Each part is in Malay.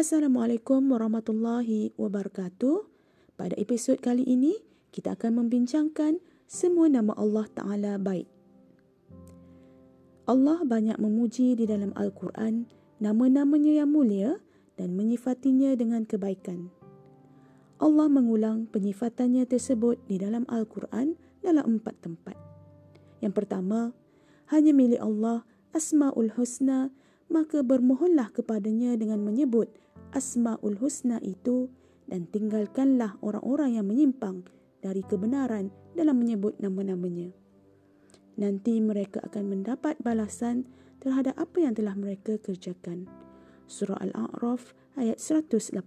Assalamualaikum warahmatullahi wabarakatuh. Pada episod kali ini, kita akan membincangkan semua nama Allah Ta'ala baik. Allah banyak memuji di dalam Al-Quran nama-namanya yang mulia dan menyifatinya dengan kebaikan. Allah mengulang penyifatannya tersebut di dalam Al-Quran dalam empat tempat. Yang pertama, hanya milik Allah Asma'ul Husna maka bermohonlah kepadanya dengan menyebut Asma'ul Husna itu dan tinggalkanlah orang-orang yang menyimpang dari kebenaran dalam menyebut nama-namanya. Nanti mereka akan mendapat balasan terhadap apa yang telah mereka kerjakan. Surah Al-A'raf ayat 180.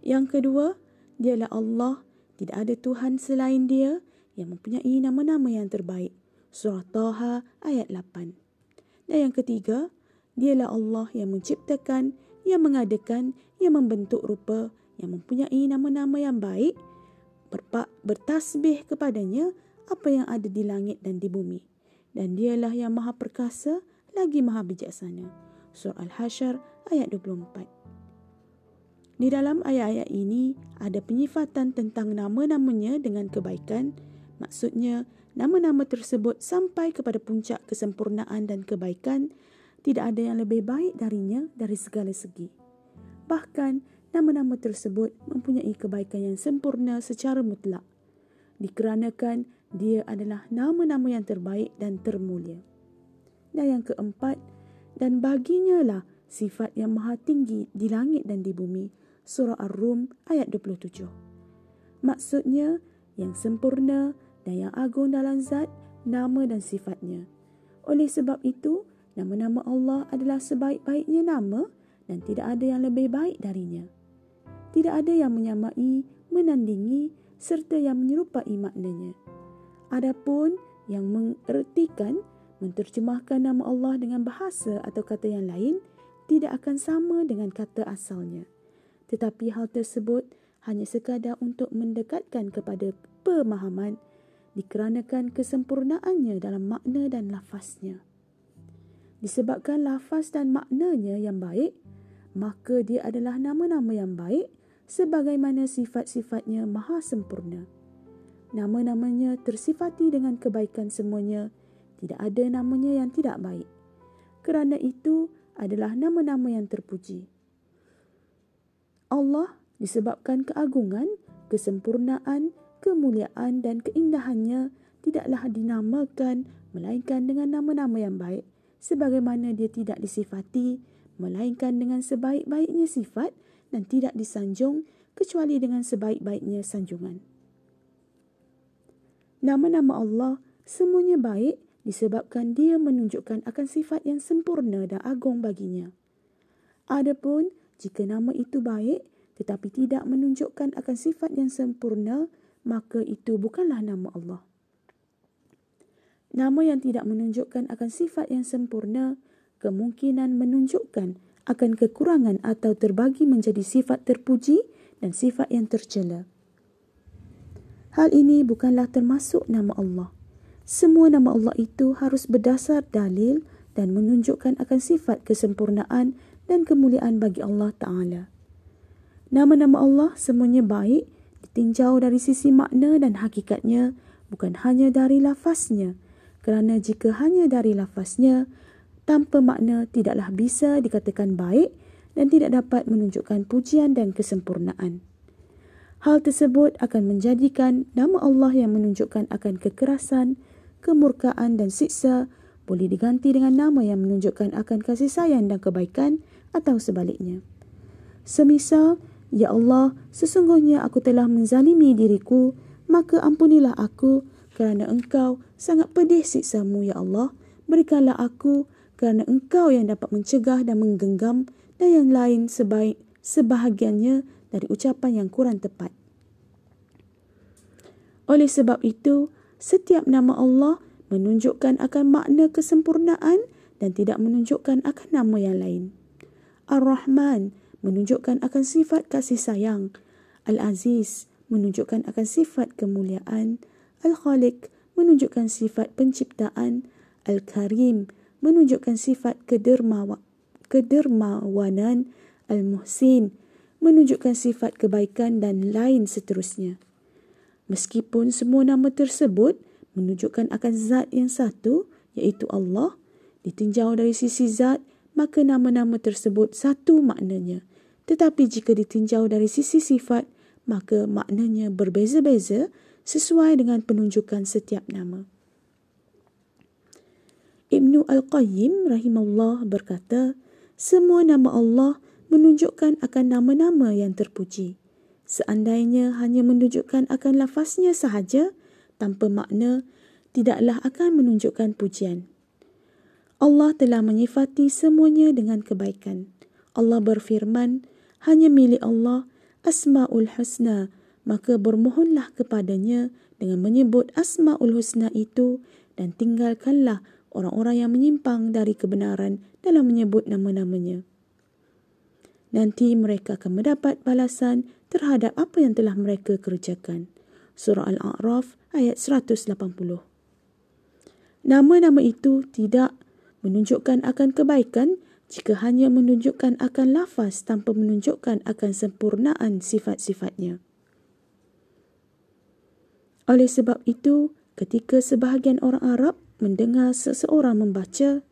Yang kedua, dialah Allah, tidak ada Tuhan selain dia yang mempunyai nama-nama yang terbaik. Surah Taha ayat 8. Dan yang ketiga, dialah Allah yang menciptakan, yang mengadakan, yang membentuk rupa, yang mempunyai nama-nama yang baik, bertasbih kepadanya apa yang ada di langit dan di bumi. Dan dialah yang maha perkasa, lagi maha bijaksana. Surah Al-Hashar ayat 24. Di dalam ayat-ayat ini ada penyifatan tentang nama-namanya dengan kebaikan. Maksudnya, nama-nama tersebut sampai kepada puncak kesempurnaan dan kebaikan, tidak ada yang lebih baik darinya dari segala segi. Bahkan, nama-nama tersebut mempunyai kebaikan yang sempurna secara mutlak. Dikarenakan dia adalah nama-nama yang terbaik dan termulia. Dan yang keempat, dan baginya lah sifat yang maha tinggi di langit dan di bumi. Surah Ar-Rum ayat 27. Maksudnya, yang sempurna, dan yang agung dalam zat, nama dan sifatnya. Oleh sebab itu, nama-nama Allah adalah sebaik-baiknya nama dan tidak ada yang lebih baik darinya. Tidak ada yang menyamai, menandingi serta yang menyerupai maknanya. Adapun yang mengertikan, menterjemahkan nama Allah dengan bahasa atau kata yang lain tidak akan sama dengan kata asalnya. Tetapi hal tersebut hanya sekadar untuk mendekatkan kepada pemahaman dikarenakan kesempurnaannya dalam makna dan lafaznya. Disebabkan lafaz dan maknanya yang baik, maka dia adalah nama-nama yang baik sebagaimana sifat-sifatnya maha sempurna. Nama-namanya tersifati dengan kebaikan semuanya, tidak ada namanya yang tidak baik. Kerana itu adalah nama-nama yang terpuji. Allah disebabkan keagungan, kesempurnaan, kemuliaan dan keindahannya tidaklah dinamakan melainkan dengan nama-nama yang baik sebagaimana dia tidak disifati melainkan dengan sebaik-baiknya sifat dan tidak disanjung kecuali dengan sebaik-baiknya sanjungan. Nama-nama Allah semuanya baik disebabkan dia menunjukkan akan sifat yang sempurna dan agung baginya. Adapun jika nama itu baik tetapi tidak menunjukkan akan sifat yang sempurna, maka itu bukanlah nama Allah. Nama yang tidak menunjukkan akan sifat yang sempurna kemungkinan menunjukkan akan kekurangan atau terbagi menjadi sifat terpuji dan sifat yang tercela. Hal ini bukanlah termasuk nama Allah. Semua nama Allah itu harus berdasar dalil dan menunjukkan akan sifat kesempurnaan dan kemuliaan bagi Allah Ta'ala. Nama-nama Allah semuanya baik ditinjau dari sisi makna dan hakikatnya bukan hanya dari lafaznya kerana jika hanya dari lafaznya tanpa makna tidaklah bisa dikatakan baik dan tidak dapat menunjukkan pujian dan kesempurnaan. Hal tersebut akan menjadikan nama Allah yang menunjukkan akan kekerasan, kemurkaan dan siksa boleh diganti dengan nama yang menunjukkan akan kasih sayang dan kebaikan atau sebaliknya. Semisal Ya Allah, sesungguhnya aku telah menzalimi diriku, maka ampunilah aku kerana engkau sangat pedih siksamu, Ya Allah. Berikanlah aku kerana engkau yang dapat mencegah dan menggenggam dan yang lain sebaik sebahagiannya dari ucapan yang kurang tepat. Oleh sebab itu, setiap nama Allah menunjukkan akan makna kesempurnaan dan tidak menunjukkan akan nama yang lain. Ar-Rahman menunjukkan akan sifat kasih sayang. Al-Aziz menunjukkan akan sifat kemuliaan. Al-Khaliq menunjukkan sifat penciptaan. Al-Karim menunjukkan sifat kedermawa, kedermawanan, Al-Muhsin, menunjukkan sifat kebaikan dan lain seterusnya. Meskipun semua nama tersebut menunjukkan akan zat yang satu, iaitu Allah, ditinjau dari sisi zat, maka nama-nama tersebut satu maknanya. Tetapi jika ditinjau dari sisi sifat, maka maknanya berbeza-beza sesuai dengan penunjukan setiap nama. Ibnu Al-Qayyim rahimahullah berkata, semua nama Allah menunjukkan akan nama-nama yang terpuji. Seandainya hanya menunjukkan akan lafaznya sahaja tanpa makna, tidaklah akan menunjukkan pujian. Allah telah menyifati semuanya dengan kebaikan. Allah berfirman, hanya milik Allah Asma'ul Husna, maka bermohonlah kepadanya dengan menyebut Asma'ul Husna itu dan tinggalkanlah orang-orang yang menyimpang dari kebenaran dalam menyebut nama-namanya nanti mereka akan mendapat balasan terhadap apa yang telah mereka kerjakan. Surah Al-A'raf ayat 180. Nama-nama itu tidak menunjukkan akan kebaikan jika hanya menunjukkan akan lafaz tanpa menunjukkan akan sempurnaan sifat-sifatnya. Oleh sebab itu, ketika sebahagian orang Arab mendengar seseorang membaca,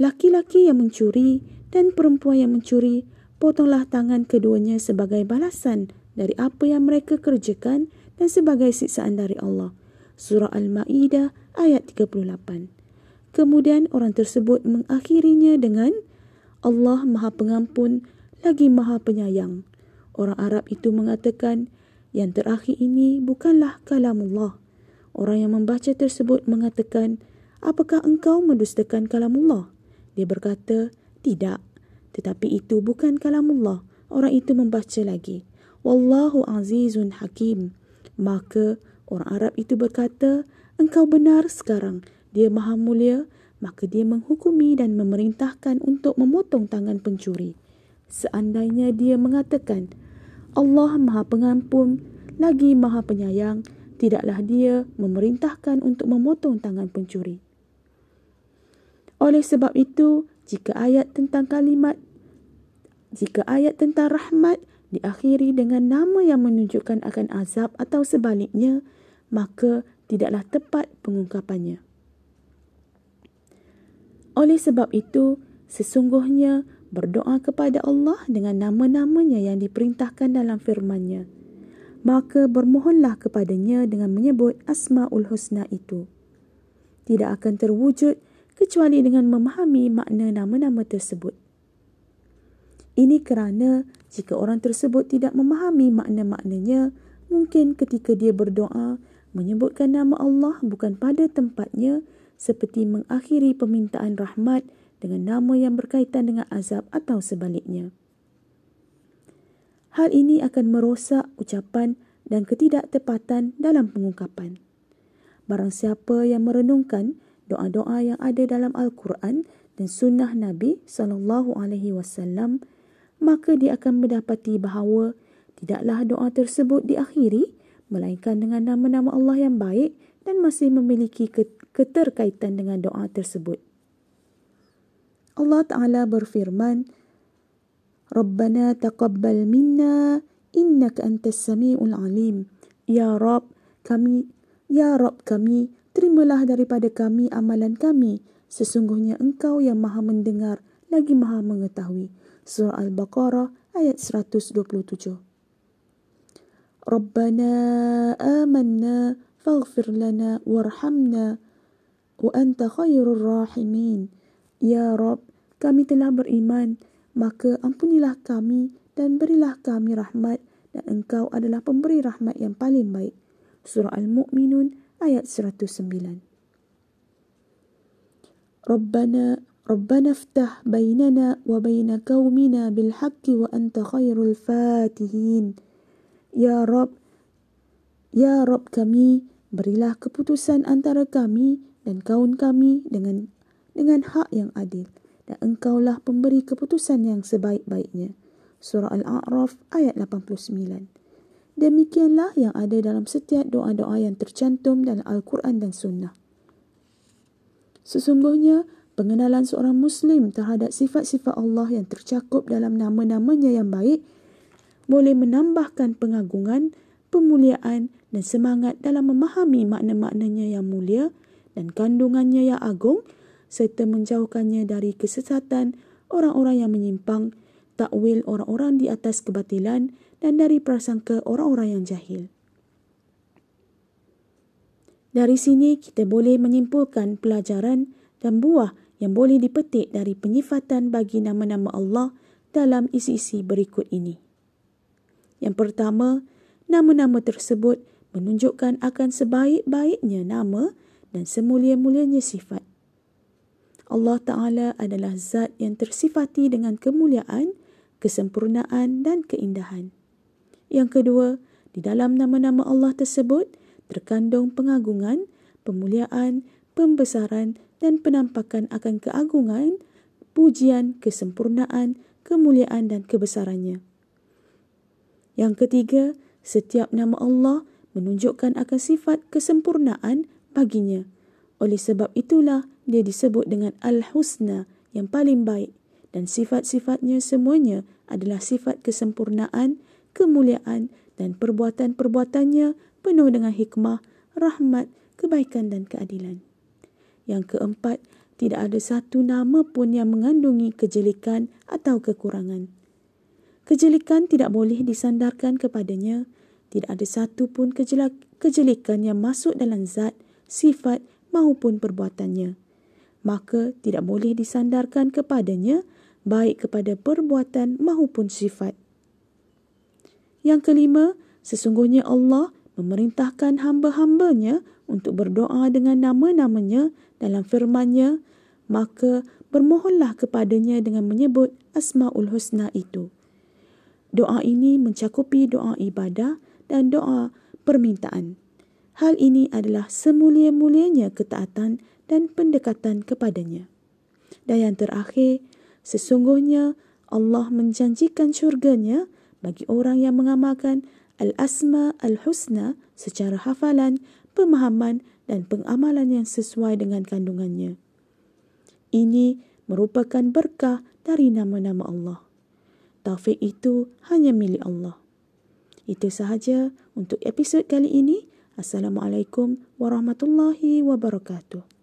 laki-laki yang mencuri dan perempuan yang mencuri potonglah tangan keduanya sebagai balasan dari apa yang mereka kerjakan dan sebagai siksaan dari Allah. Surah Al-Ma'idah ayat 38. Kemudian orang tersebut mengakhirinya dengan Allah Maha Pengampun lagi Maha Penyayang. Orang Arab itu mengatakan yang terakhir ini bukanlah kalamullah. Orang yang membaca tersebut mengatakan, apakah engkau mendustakan kalamullah? Dia berkata, tidak. Tetapi itu bukan kalamullah. Orang itu membaca lagi. Wallahu azizun hakim. Maka orang Arab itu berkata, engkau benar sekarang. Dia maha mulia. Maka dia menghukumi dan memerintahkan untuk memotong tangan pencuri. Seandainya dia mengatakan, Allah maha pengampun, lagi maha penyayang, tidaklah dia memerintahkan untuk memotong tangan pencuri. Oleh sebab itu, jika ayat tentang kalimat jika ayat tentang rahmat diakhiri dengan nama yang menunjukkan akan azab atau sebaliknya maka tidaklah tepat pengungkapannya oleh sebab itu sesungguhnya berdoa kepada Allah dengan nama-namanya yang diperintahkan dalam firman-Nya maka bermohonlah kepadanya dengan menyebut asmaul husna itu tidak akan terwujud kecuali dengan memahami makna nama-nama tersebut. Ini kerana jika orang tersebut tidak memahami makna-maknanya, mungkin ketika dia berdoa menyebutkan nama Allah bukan pada tempatnya seperti mengakhiri permintaan rahmat dengan nama yang berkaitan dengan azab atau sebaliknya. Hal ini akan merosak ucapan dan ketidaktepatan dalam pengungkapan. Barang siapa yang merenungkan doa-doa yang ada dalam Al-Quran dan sunnah Nabi sallallahu alaihi wasallam maka dia akan mendapati bahawa tidaklah doa tersebut diakhiri melainkan dengan nama-nama Allah yang baik dan masih memiliki keterkaitan dengan doa tersebut. Allah Ta'ala berfirman, Rabbana taqabbal minna innaka antas sami'ul alim. Ya Rabb, kami, Ya Rabb kami, terimalah daripada kami amalan kami. Sesungguhnya engkau yang maha mendengar lagi maha mengetahui. Surah Al-Baqarah ayat 127. Rabbana amanna faghfir lana warhamna wa anta khairur rahimin. Ya Rabb, kami telah beriman, maka ampunilah kami dan berilah kami rahmat dan engkau adalah pemberi rahmat yang paling baik. Surah Al-Mu'minun ayat 109. Rabbana Rabbana ftah bainana wa baina qaumina bil haqqi wa anta khairul fatihin. Ya Rabb, Ya Rabb kami, berilah keputusan antara kami dan kaum kami dengan dengan hak yang adil. Dan engkaulah pemberi keputusan yang sebaik-baiknya. Surah Al-A'raf ayat 89. Demikianlah yang ada dalam setiap doa-doa yang tercantum dalam Al-Quran dan Sunnah. Sesungguhnya pengenalan seorang Muslim terhadap sifat-sifat Allah yang tercakup dalam nama-namanya yang baik boleh menambahkan pengagungan, pemuliaan dan semangat dalam memahami makna-maknanya yang mulia dan kandungannya yang agung serta menjauhkannya dari kesesatan orang-orang yang menyimpang, takwil orang-orang di atas kebatilan dan dari prasangka orang-orang yang jahil. Dari sini kita boleh menyimpulkan pelajaran dan buah yang boleh dipetik dari penyifatan bagi nama-nama Allah dalam isi-isi berikut ini. Yang pertama, nama-nama tersebut menunjukkan akan sebaik-baiknya nama dan semulia-mulianya sifat. Allah Ta'ala adalah zat yang tersifati dengan kemuliaan, kesempurnaan dan keindahan. Yang kedua, di dalam nama-nama Allah tersebut terkandung pengagungan, pemuliaan, pembesaran dan penampakan akan keagungan, pujian, kesempurnaan, kemuliaan dan kebesarannya. Yang ketiga, setiap nama Allah menunjukkan akan sifat kesempurnaan baginya. Oleh sebab itulah dia disebut dengan Al-Husna yang paling baik dan sifat-sifatnya semuanya adalah sifat kesempurnaan, kemuliaan dan perbuatan-perbuatannya penuh dengan hikmah, rahmat, kebaikan dan keadilan. Yang keempat, tidak ada satu nama pun yang mengandungi kejelikan atau kekurangan. Kejelikan tidak boleh disandarkan kepadanya. Tidak ada satu pun kejelikan yang masuk dalam zat, sifat maupun perbuatannya maka tidak boleh disandarkan kepadanya baik kepada perbuatan maupun sifat. Yang kelima, sesungguhnya Allah memerintahkan hamba-hambanya untuk berdoa dengan nama-namanya dalam firman-Nya, maka bermohonlah kepadanya dengan menyebut Asmaul Husna itu. Doa ini mencakupi doa ibadah dan doa permintaan. Hal ini adalah semulia-mulianya ketaatan dan pendekatan kepadanya. Dan yang terakhir, sesungguhnya Allah menjanjikan syurganya bagi orang yang mengamalkan Al-Asma Al-Husna secara hafalan, pemahaman dan pengamalan yang sesuai dengan kandungannya. Ini merupakan berkah dari nama-nama Allah. Taufik itu hanya milik Allah. Itu sahaja untuk episod kali ini. Assalamualaikum warahmatullahi wabarakatuh.